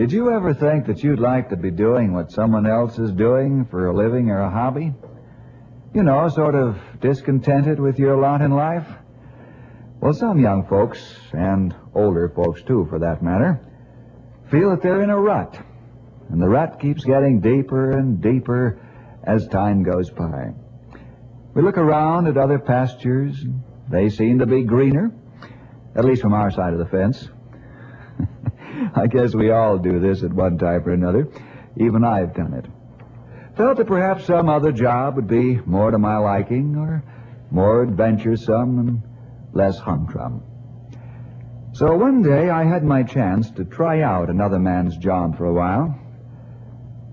Did you ever think that you'd like to be doing what someone else is doing for a living or a hobby? You know, sort of discontented with your lot in life? Well, some young folks, and older folks too for that matter, feel that they're in a rut. And the rut keeps getting deeper and deeper as time goes by. We look around at other pastures, they seem to be greener, at least from our side of the fence. I guess we all do this at one time or another. Even I've done it. Felt that perhaps some other job would be more to my liking, or more adventuresome and less humdrum. So one day I had my chance to try out another man's job for a while.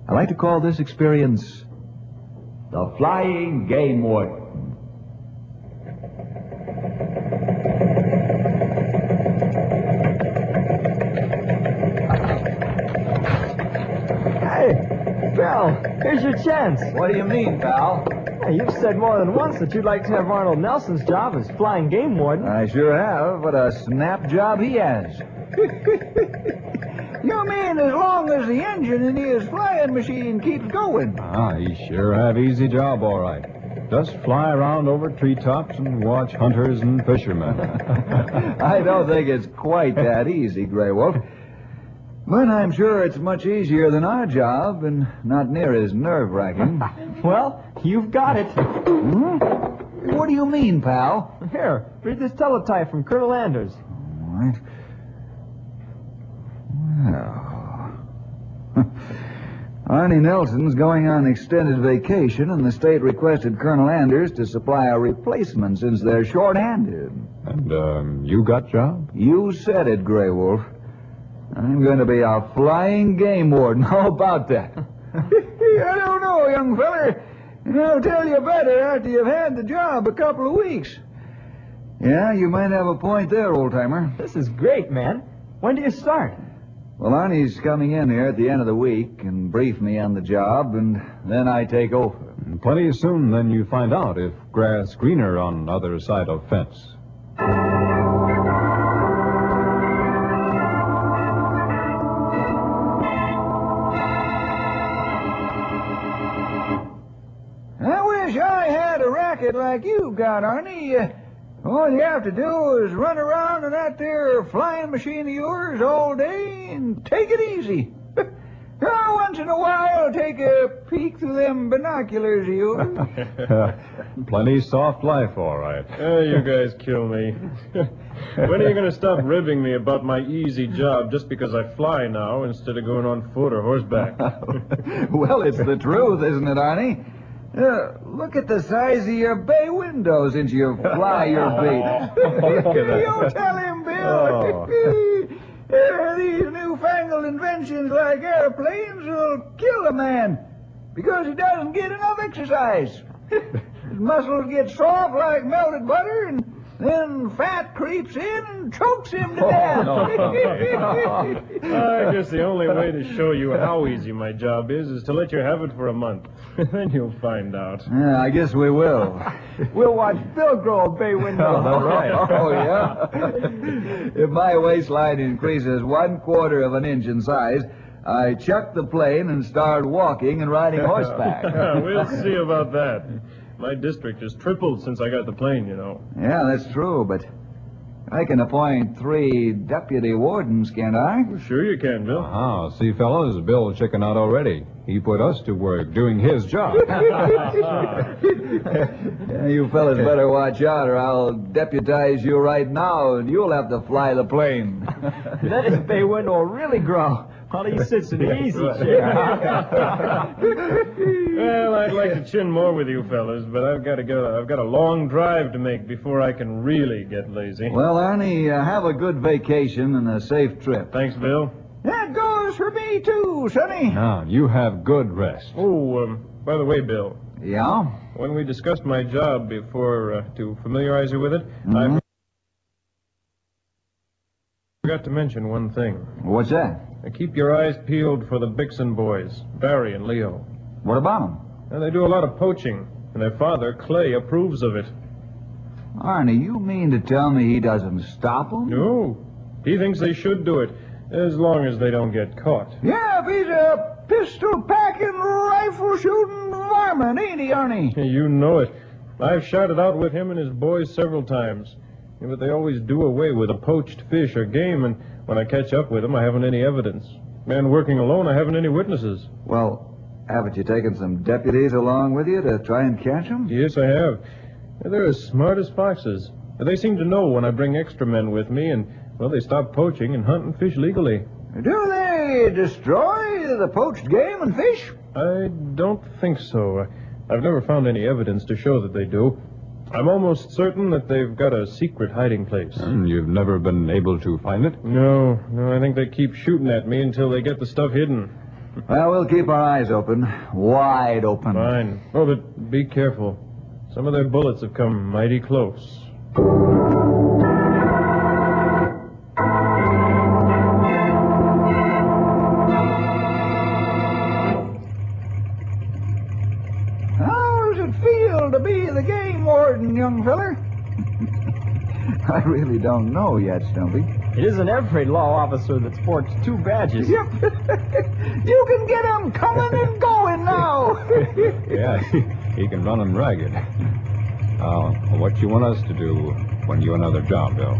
I like to call this experience the flying game warden. Hey, Bill, here's your chance. What do you mean, pal? Hey, you've said more than once that you'd like to have Arnold Nelson's job as flying game warden. I sure have. What a snap job he has. you mean as long as the engine in his flying machine keeps going? Ah, he sure have easy job, all right. Just fly around over treetops and watch hunters and fishermen. I don't think it's quite that easy, Grey Wolf. But I'm sure it's much easier than our job and not near as nerve wracking. Well, you've got it. what do you mean, pal? Here, read this teletype from Colonel Anders. All right. Well. Arnie Nelson's going on extended vacation, and the state requested Colonel Anders to supply a replacement since they're short-handed. and, um, you got job? You said it, Grey Wolf. I'm going to be a flying game warden. How about that? I don't know, young feller. I'll tell you better after you've had the job a couple of weeks. Yeah, you might have a point there, old timer. This is great, man. When do you start? Well, Arnie's coming in here at the end of the week and brief me on the job, and then I take over. Plenty soon, then you find out if grass greener on other side of fence. Had like you got, Arnie. Uh, all you have to do is run around in that there flying machine of yours all day and take it easy. Now, once in a while, take a peek through them binoculars of yours. Plenty soft life, all right. Oh, you guys kill me. when are you going to stop ribbing me about my easy job just because I fly now instead of going on foot or horseback? well, it's the truth, isn't it, Arnie? Uh, look at the size of your bay windows into your fly your beat. you tell him, Bill. Uh, these newfangled inventions like airplanes will kill a man because he doesn't get enough exercise. His muscles get soft like melted butter, and then fat creeps in and and chokes him to death. I guess the only way to show you how easy my job is is to let you have it for a month. then you'll find out. Yeah, I guess we will. We'll watch Bill grow a bay window. Oh, yeah? if my waistline increases one quarter of an inch in size, I chuck the plane and start walking and riding horseback. we'll see about that. My district has tripled since I got the plane, you know. yeah, that's true, but I can appoint three deputy wardens, can't I? Sure you can, Bill. Ah, see, fellas, Bill's chickened out already. He put us to work doing his job. Yeah, you fellas better watch out, or I'll deputize you right now, and you'll have to fly the plane. then his bay window will really grow while he sits in the easy chair. Well, I'd like to chin more with you fellas, but I've got to go. I've got a long drive to make before I can really get lazy. well, Arnie, uh, have a good vacation and a safe trip. Thanks, Bill. That goes for me, too, Sonny. now, you have good rest. Oh, um, by the way, Bill, Yeah? when we discussed my job before uh, to familiarize you with it, I forgot to mention one thing. What's that? Now, keep your eyes peeled for the Bixen boys, Barry and Leo. What about him? And they do a lot of poaching, and their father, Clay, approves of it. Arnie, you mean to tell me he doesn't stop them? No, he thinks they should do it, as long as they don't get caught. Yeah, if he's a pistol packing, rifle shooting varmint, ain't he, Arnie? You know it. I've shot it out with him and his boys several times. Yeah, But they always do away with a poached fish or game, and when I catch up with them, I haven't any evidence. Man working alone, I haven't any witnesses. Well, haven't you taken some deputies along with you to try and catch them? Yes, I have. They're as smart as foxes. They seem to know when I bring extra men with me, and, well, they stop poaching and hunt and fish legally. Do they destroy the poached game and fish? I don't think so. I've never found any evidence to show that they do. I'm almost certain that they've got a secret hiding place. And you've never been able to find it? No, no, I think they keep shooting at me until they get the stuff hidden. Well, we'll keep our eyes open. Wide open. Fine. Oh, but be careful. Some of their bullets have come mighty close. Feller? I really don't know yet, Stumpy. It isn't every law officer that sports two badges. Yep. you can get 'em coming and going now. Yeah, he can run 'em ragged. Uh, what you want us to do when you another job, Bill?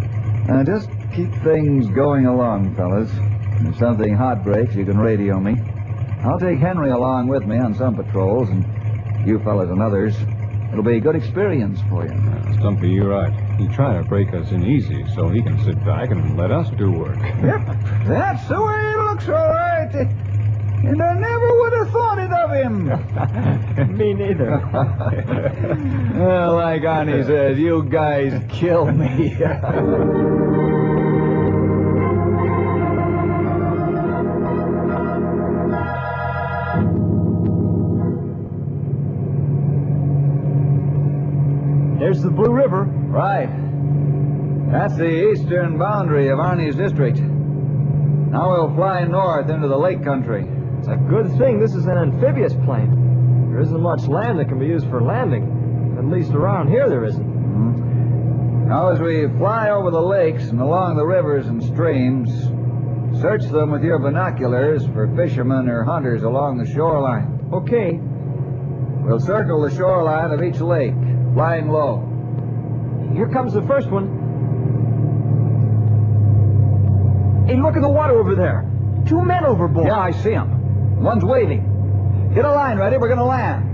Uh, just keep things going along, fellas. If something hot breaks, you can radio me. I'll take Henry along with me on some patrols, and you fellas and others. It'll be a good experience for you. Uh, Stumpy, you're right. He's trying to break us in easy so he can sit back and let us do work. Yep, that's the way it looks, all right. And I never would have thought it of him. Me neither. well, like Arnie says, you guys kill me. There's the Blue River. right. That's the eastern boundary of Arnie's district. Now we'll fly north into the lake country. It's a good thing this is an amphibious plane. There isn't much land that can be used for landing. At least around here there isn't. Mm-hmm. Now, as we fly over the lakes and along the rivers and streams, search them with your binoculars for fishermen or hunters along the shoreline. Okay. We'll circle the shoreline of each lake, flying low. Here comes the first one. Hey, look at the water over there. Two men overboard. Yeah, I see them. One's waving. Get a line ready. We're going to land.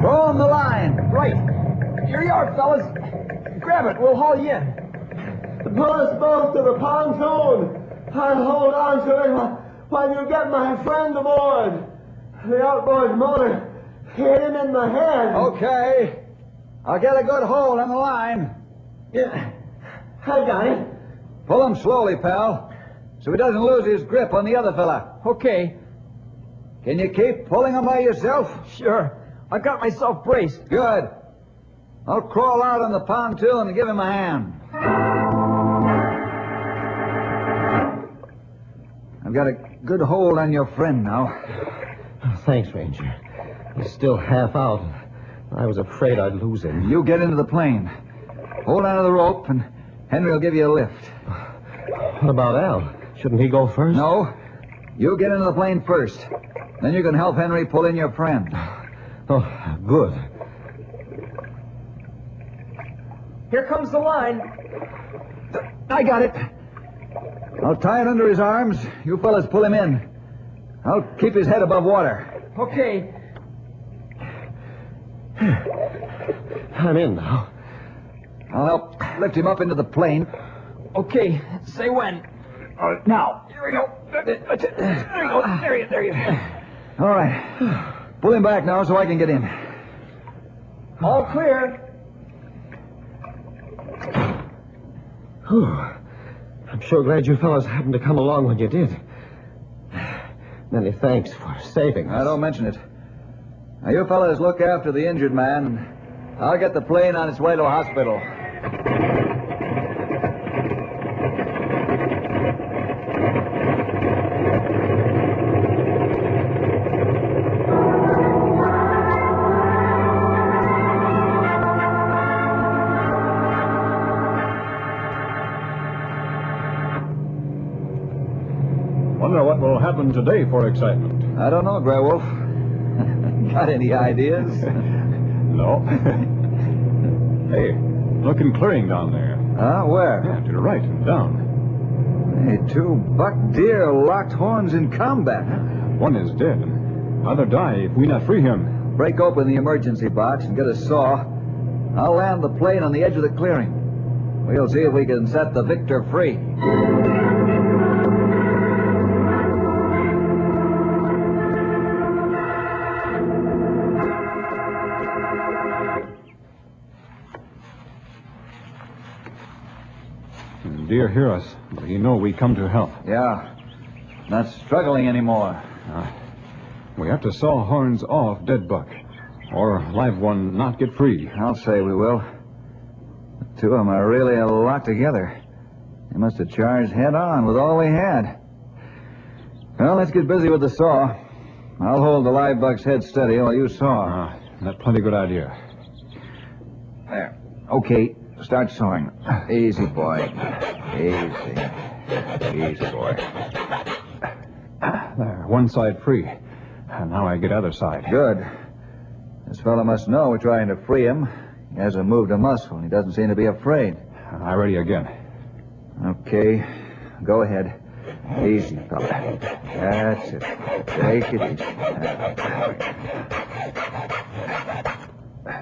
Throw 'em the line. Right. Here you are, fellas. Grab it. We'll you. Pull us both to the pontoon. I'll hold on to it while- while you get my friend aboard. The outboard motor hit him in the head. Okay. I'll get a good hold on the line. Yeah, I got it. Pull him slowly, pal, so he doesn't lose his grip on the other fella. Okay, Can you keep pulling him by yourself? sure. I've got myself braced. Good. I'll crawl out on the pontoon and give him a hand. I've got a good hold on your friend now. Thanks, Ranger. He's still half out. I was afraid I'd lose him. You get into the plane. Hold on to the rope, and Henry will give you a lift. What about Al? Shouldn't he go first? No, you get into the plane first. Then you can help Henry pull in your friend. Oh, good. Here comes the line. I got it. I'll tie it under his arms. You fellas pull him in. I'll keep his head above water. Okay. I'm in now. I'll help lift him up into the plane. Okay, say when. All right, now. Here we go. There you go. There you, there you. All right. Pull him back now so I can get in. All clear. Whew. I'm sure glad you fellows happened to come along when you did. Many thanks for saving us. don't mention it. Now, you fellows look after the injured man. I'll get the plane on its way to a hospital. Today for excitement. I don't know, Grey Wolf. Got any ideas? No. hey, look in clearing down there. Huh? Where? Yeah, to the right and down. Hey, two buck deer locked horns in combat. One is dead. and Other die if we not free him. Break open the emergency box and get a saw. I'll land the plane on the edge of the clearing. We'll see if we can set the victor free. Dear hear us, but he know we come to help. Yeah. Not struggling anymore. We have to saw horns off dead buck, or live one not get free. I'll say we will. The two of them are really a lot together. They must have charged head on with all they had. Well, let's get busy with the saw. I'll hold the live buck's head steady while you saw. Ah, that's plenty good idea. There. Okay, start sawing. Easy, boy. Easy. Easy, boy. There, one side free. And now I get other side. Good. This fellow must know we're trying to free him. He hasn't moved a muscle. And he doesn't seem to be afraid. I ready again. Okay, go ahead. Easy, fella. That's it. Take it easy.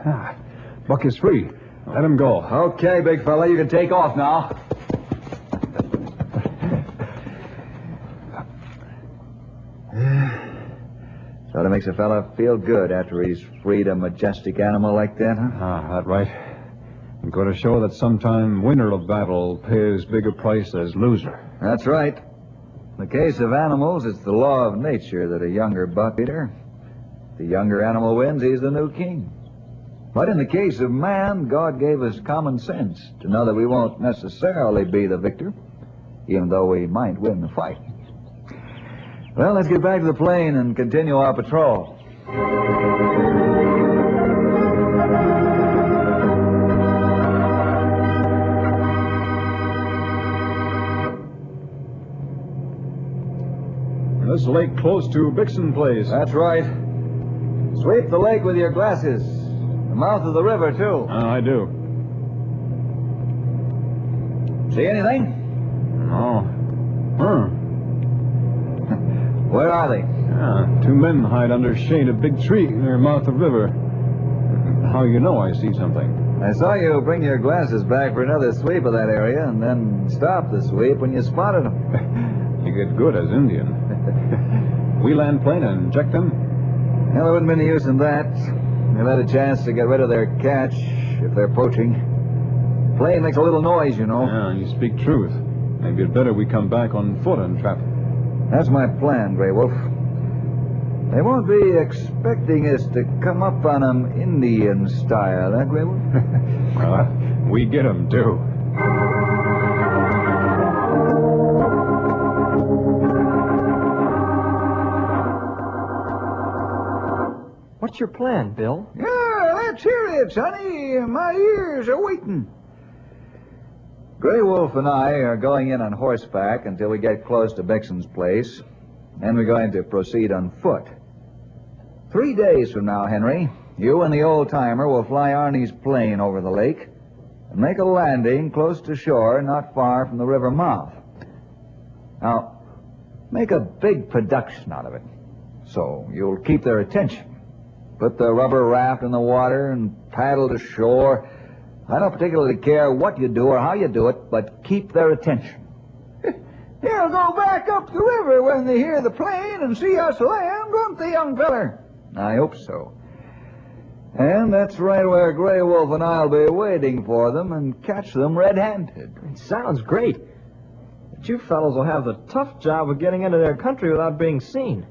Ah, Buck is free. Let him go. Okay, big fella, you can take off now. Sort of makes a fella feel good after he's freed a majestic animal like that, huh? Ah, that right. I'm going to show that sometime winner of battle pays bigger price as loser. That's right. In the case of animals, it's the law of nature that a younger buck eater. The younger animal wins, he's the new king. But in the case of man, God gave us common sense to know that we won't necessarily be the victor, even though we might win the fight. Well, let's get back to the plane and continue our patrol. This lake close to Bixon Place. That's right. Sweep the lake with your glasses. The mouth of the river, too. Ah, I do. See anything? Oh. Huh. Where are they? Ah, two men hide under shade of big tree near mouth of river. How you know I see something? I saw you bring your glasses back for another sweep of that area and then stop the sweep when you spotted them. You get good as Indian. we land plane and check them? Well, there wouldn't be any use in that. They'll have a chance to get rid of their catch if they're poaching. Plane makes a little noise, you know. Yeah, you speak truth. Maybe it's better we come back on foot and trap. That's my plan, Grey Wolf. They won't be expecting us to come up on 'em Indian style, eh, Grey Wolf? Well, we get 'em too. What's your plan, Bill? Yeah, let's hear it, sonny. My ears are waiting. Grey Wolf and I are going in on horseback until we get close to Bixon's place. Then we're going to proceed on foot. Three days from now, Henry, you and the old timer will fly Arnie's plane over the lake and make a landing close to shore not far from the river mouth. Now, make a big production out of it so you'll keep their attention. Put the rubber raft in the water and paddle to shore. I don't particularly care what you do or how you do it, but keep their attention. They'll go back up the river when they hear the plane and see us land, won't they, young feller? I hope so. And that's right where Grey Wolf and I'll be waiting for them and catch them red-handed. It sounds great. But you fellows will have the tough job of getting into their country without being seen.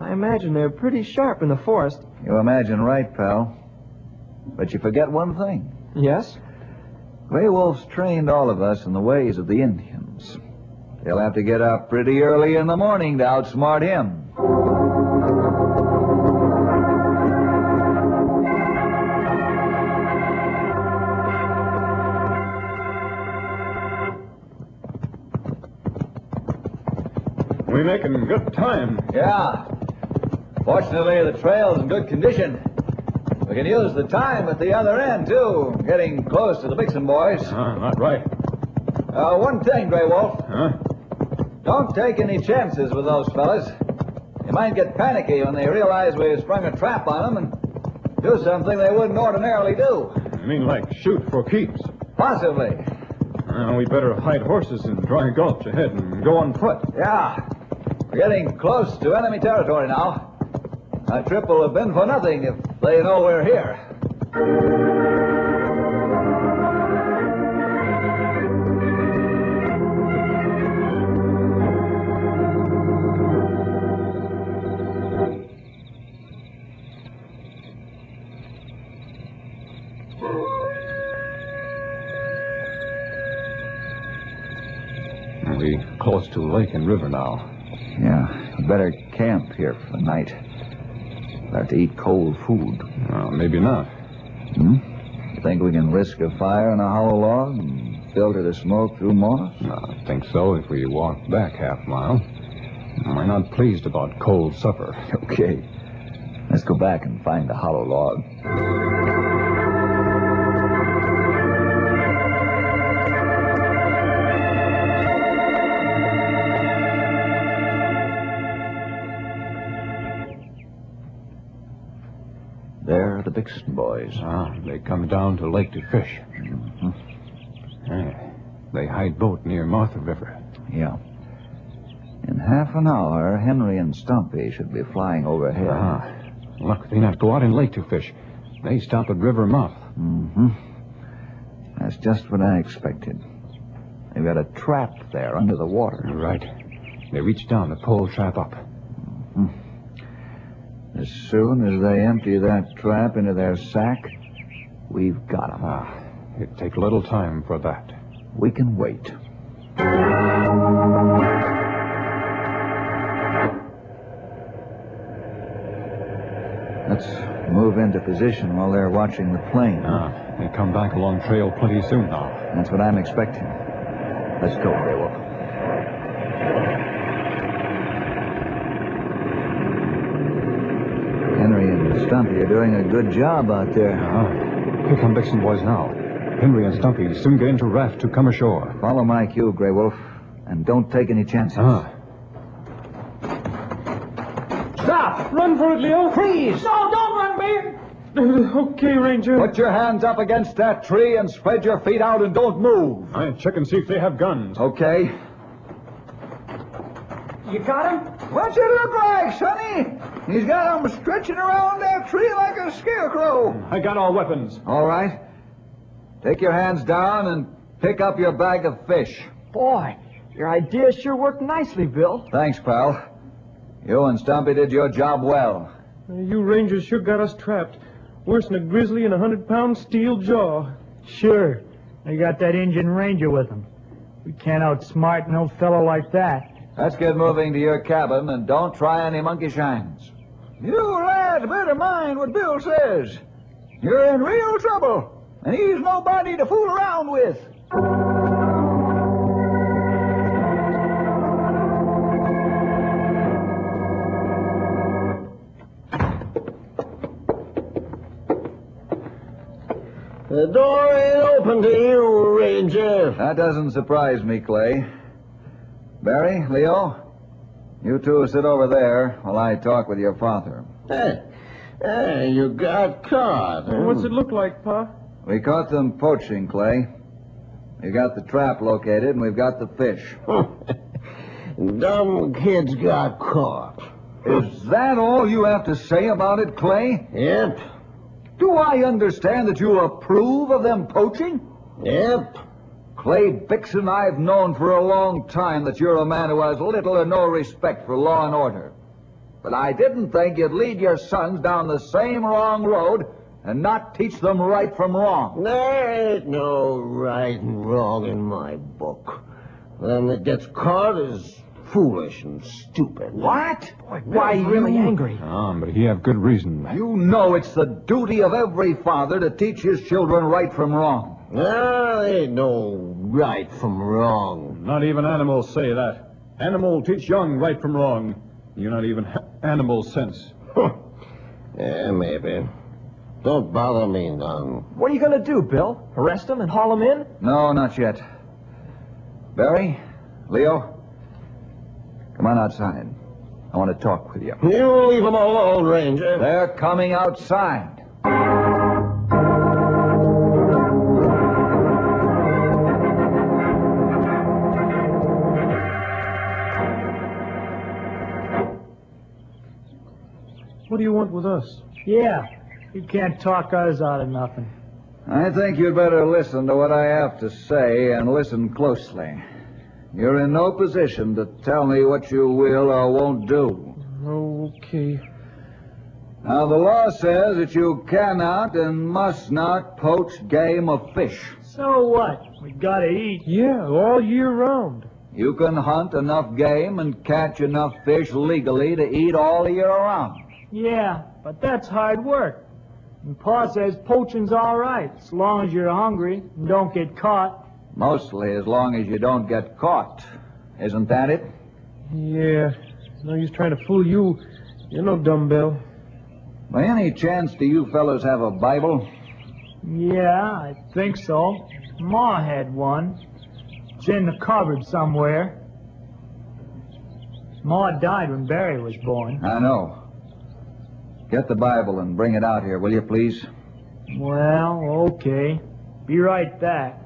I imagine they're pretty sharp in the forest. You imagine right, pal. But you forget one thing. Yes? Grey Wolf's trained all of us in the ways of the Indians. They'll have to get up pretty early in the morning to outsmart him. We making good time. Yeah. Fortunately, the trail's in good condition. We can use the time at the other end, too, getting close to the Bixon boys. Ah, not right. Uh, one thing, Grey Wolf. Huh? Don't take any chances with those fellas. They might get panicky when they realize we've sprung a trap on them and do something they wouldn't ordinarily do. You mean like shoot for keeps? Possibly. Uh, we better hide horses in Dry Gulch ahead and go on foot. Yeah. We're getting close to enemy territory now. Our trip will have been for nothing if they know we're here. Close to lake and river now. Yeah, we better camp here for the night. We'll have to eat cold food. Well, maybe not. Hmm? You think we can risk a fire in a hollow log and filter the smoke through moss? No, I think so if we walk back half mile. We're not pleased about cold supper. Okay. Let's go back and find the hollow log. There are the Bixon boys. Ah, they come down to lake to fish. Yeah, they hide boat near Martha River. Yeah. In half an hour, Henry and Stumpy should be flying overhead. Ah, look, they not go out in lake to fish. They stop at river mouth. Mm-hmm. That's just what I expected. They've got a trap there under the water. Right. They reach down to pull trap up. As soon as they empty that trap into their sack, we've got 'em. Ah, it'd take little time for that. We can wait. Let's move into position while they're watching the plane. Ah, they come back along trail plenty soon now. That's what I'm expecting. Let's go, Grey Wolf. Henry and Stumpy you're doing a good job out there. Ah, here come Bixon boys now. Henry and Stumpy soon get into raft to come ashore. Follow my cue, Grey Wolf, and don't take any chances. Ah, Stop! Run for it, Leo! Freeze! No, don't run, man. okay, Ranger. Put your hands up against that tree and spread your feet out and don't move. I check and see if they have guns. Okay. You got him? What's it look like, Sonny? He's got 'em stretching around that tree like a scarecrow. I got all weapons. All right. Take your hands down and pick up your bag of fish. Boy, your idea sure worked nicely, Bill. Thanks, pal. You and Stumpy did your job well. You Rangers sure got us trapped. Worse than a grizzly in a hundred pound steel jaw. Sure. They got that Indian Ranger with them. We can't outsmart no fellow like that. Let's get moving to your cabin and don't try any monkey shines. You lads better mind what Bill says. You're in real trouble, and he's nobody to fool around with. The door ain't open to you, Ranger. That doesn't surprise me, Clay. Barry, Leo, you two sit over there while I talk with your father. Hey, hey, you got caught. huh? What's it look like, Pa? We caught them poaching, Clay. We got the trap located and we've got the fish. Dumb kids got caught. Is that all you have to say about it, Clay? Yep, Do I understand that you approve of them poaching? yep. Clay Bixon, I've known for a long time that you're a man who has little or no respect for law and order. But I didn't think you'd lead your sons down the same wrong road and not teach them right from wrong. There ain't no right and wrong in my book. Them that gets caught is foolish and stupid. What? Why you- really angry? Um, but he have good reason. You know it's the duty of every father to teach his children right from wrong. There ain't no right from wrong. Not even animals say that. Animal teach young right from wrong. You're not even ha- animal sense. Yeah, maybe. Don't bother me none. What are you going to do, Bill? Arrest him and haul him in? No, not yet. Barry, Leo, come on outside. I want to talk with you. You leave him alone, Ranger. They're coming outside. Do you want with us? Yeah, you can't talk us out of nothing. I think you'd better listen to what I have to say and listen closely. You're in no position to tell me what you will or won't do. Okay. Now, the law says that you cannot and must not poach game or fish. So what? We gotta eat. Yeah, all year round. You can hunt enough game and catch enough fish legally to eat all year round. Yeah, but that's hard work. And Pa says poaching's all right, as long as you're hungry and don't get caught. Mostly as long as you don't get caught. Isn't that it? Yeah. No use trying to fool you. You're no dumbbell. By any chance do you fellows have a Bible? Yeah, I think so. Ma had one. It's in the cupboard somewhere. Ma died when Barry was born. I know. Get the Bible and bring it out here, will you, please? Well, okay. Be right back.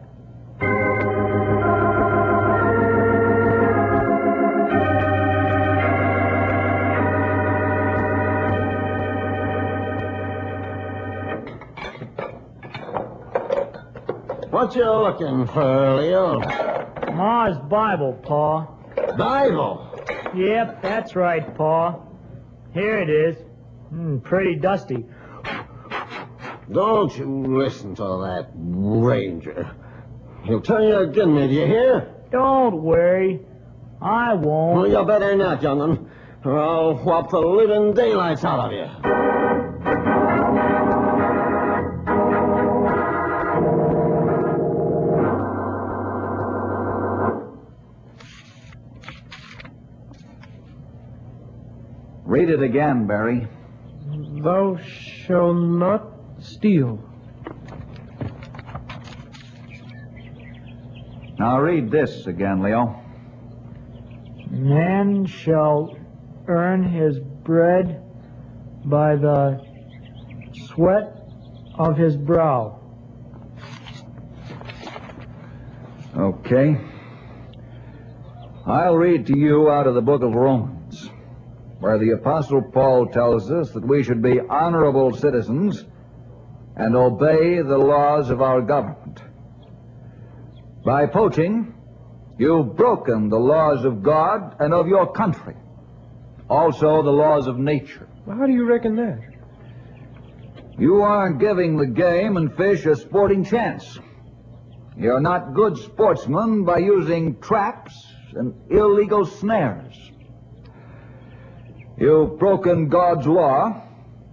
What you looking for, Leo? Ma's Bible, Pa. Bible. Yep, that's right, Pa. Here it is. Hmm, pretty dusty. Don't you listen to that ranger. He'll turn you again me, do you hear? Don't worry. I won't. you better not, young'un, or I'll whop the living daylights out of you. Read it again, Barry. Thou shalt not steal. Now read this again, Leo. Man shall earn his bread by the sweat of his brow. Okay. I'll read to you out of the book of Romans. Where the Apostle Paul tells us that we should be honorable citizens and obey the laws of our government. By poaching, you've broken the laws of God and of your country, also the laws of nature. Well, how do you reckon that? You aren't giving the game and fish a sporting chance. You're not good sportsmen by using traps and illegal snares. You've broken God's law,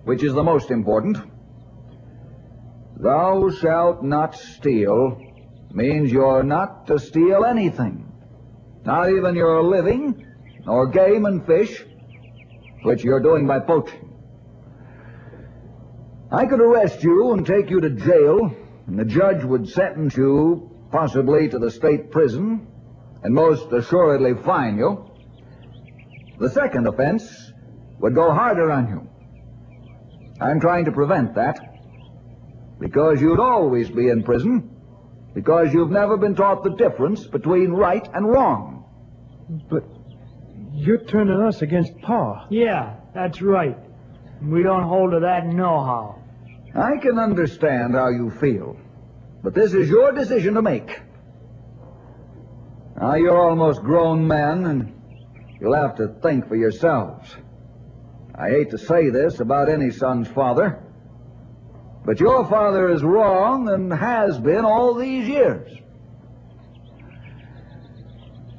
which is the most important. Thou shalt not steal means you're not to steal anything, not even your living, nor game and fish, which you're doing by poaching. I could arrest you and take you to jail, and the judge would sentence you possibly to the state prison, and most assuredly fine you. The second offense would go harder on you. I'm trying to prevent that, because you'd always be in prison, because you've never been taught the difference between right and wrong. But you're turning us against Pa. Yeah, that's right. We don't hold to that nohow. I can understand how you feel, but this is your decision to make. Now, you're almost grown men, and you'll have to think for yourselves. I hate to say this about any son's father, but your father is wrong and has been all these years.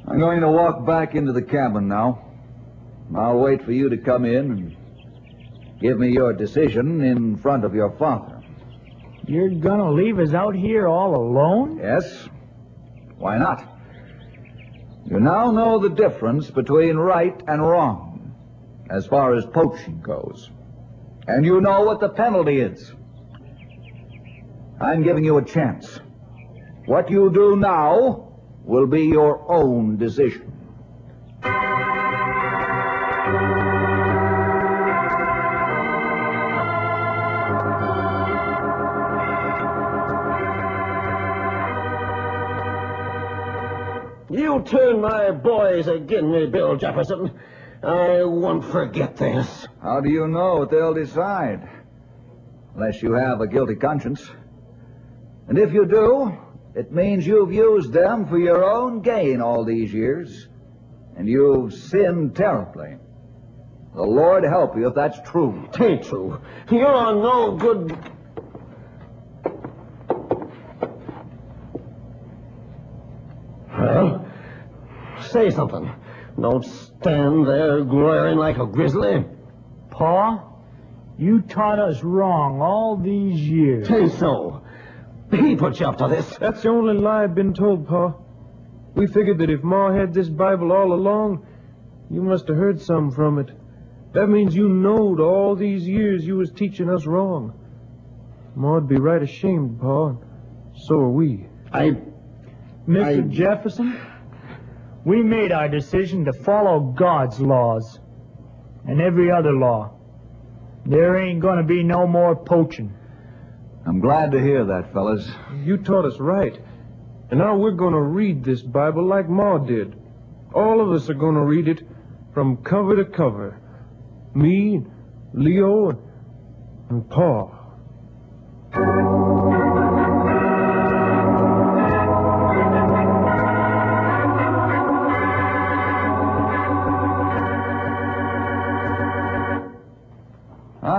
I'm going to walk back into the cabin now. I'll wait for you to come in and give me your decision in front of your father. You're gonna leave us out here all alone? Yes? Why not? You now know the difference between right and wrong as far as poaching goes. And you know what the penalty is. I'm giving you a chance. What you do now will be your own decision. You turn my boys agin me, eh, Bill Jefferson. I won't forget this. How do you know what they'll decide? Unless you have a guilty conscience. And if you do, it means you've used them for your own gain all these years. And you've sinned terribly. The Lord help you if that's true. Tain't true. You're no good. Well, say something. Don't stand there glaring like a grizzly. Pa, you taught us wrong all these years. Tain't so. He put you up to this. That's the only lie I've been told, Pa. We figured that if Ma had this Bible all along, you must have heard some from it. That means you knowed all these years you was teaching us wrong. Ma'd be right ashamed, Pa. and So are we. I. Mr. I- Jefferson, we made our decision to follow God's laws and every other law. There ain't gonna be no more poaching. I'm glad to hear that, fellas. You taught us right. And now we're going to read this Bible like Ma did. All of us are going to read it from cover to cover. Me, Leo, and, and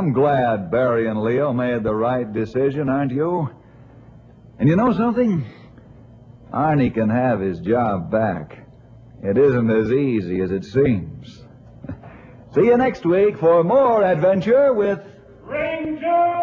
I'm glad Barry and Leo made the right decision, aren't you? And you know something? Arnie can have his job back. It isn't as easy as it seems. See you next week for more adventure with Ranger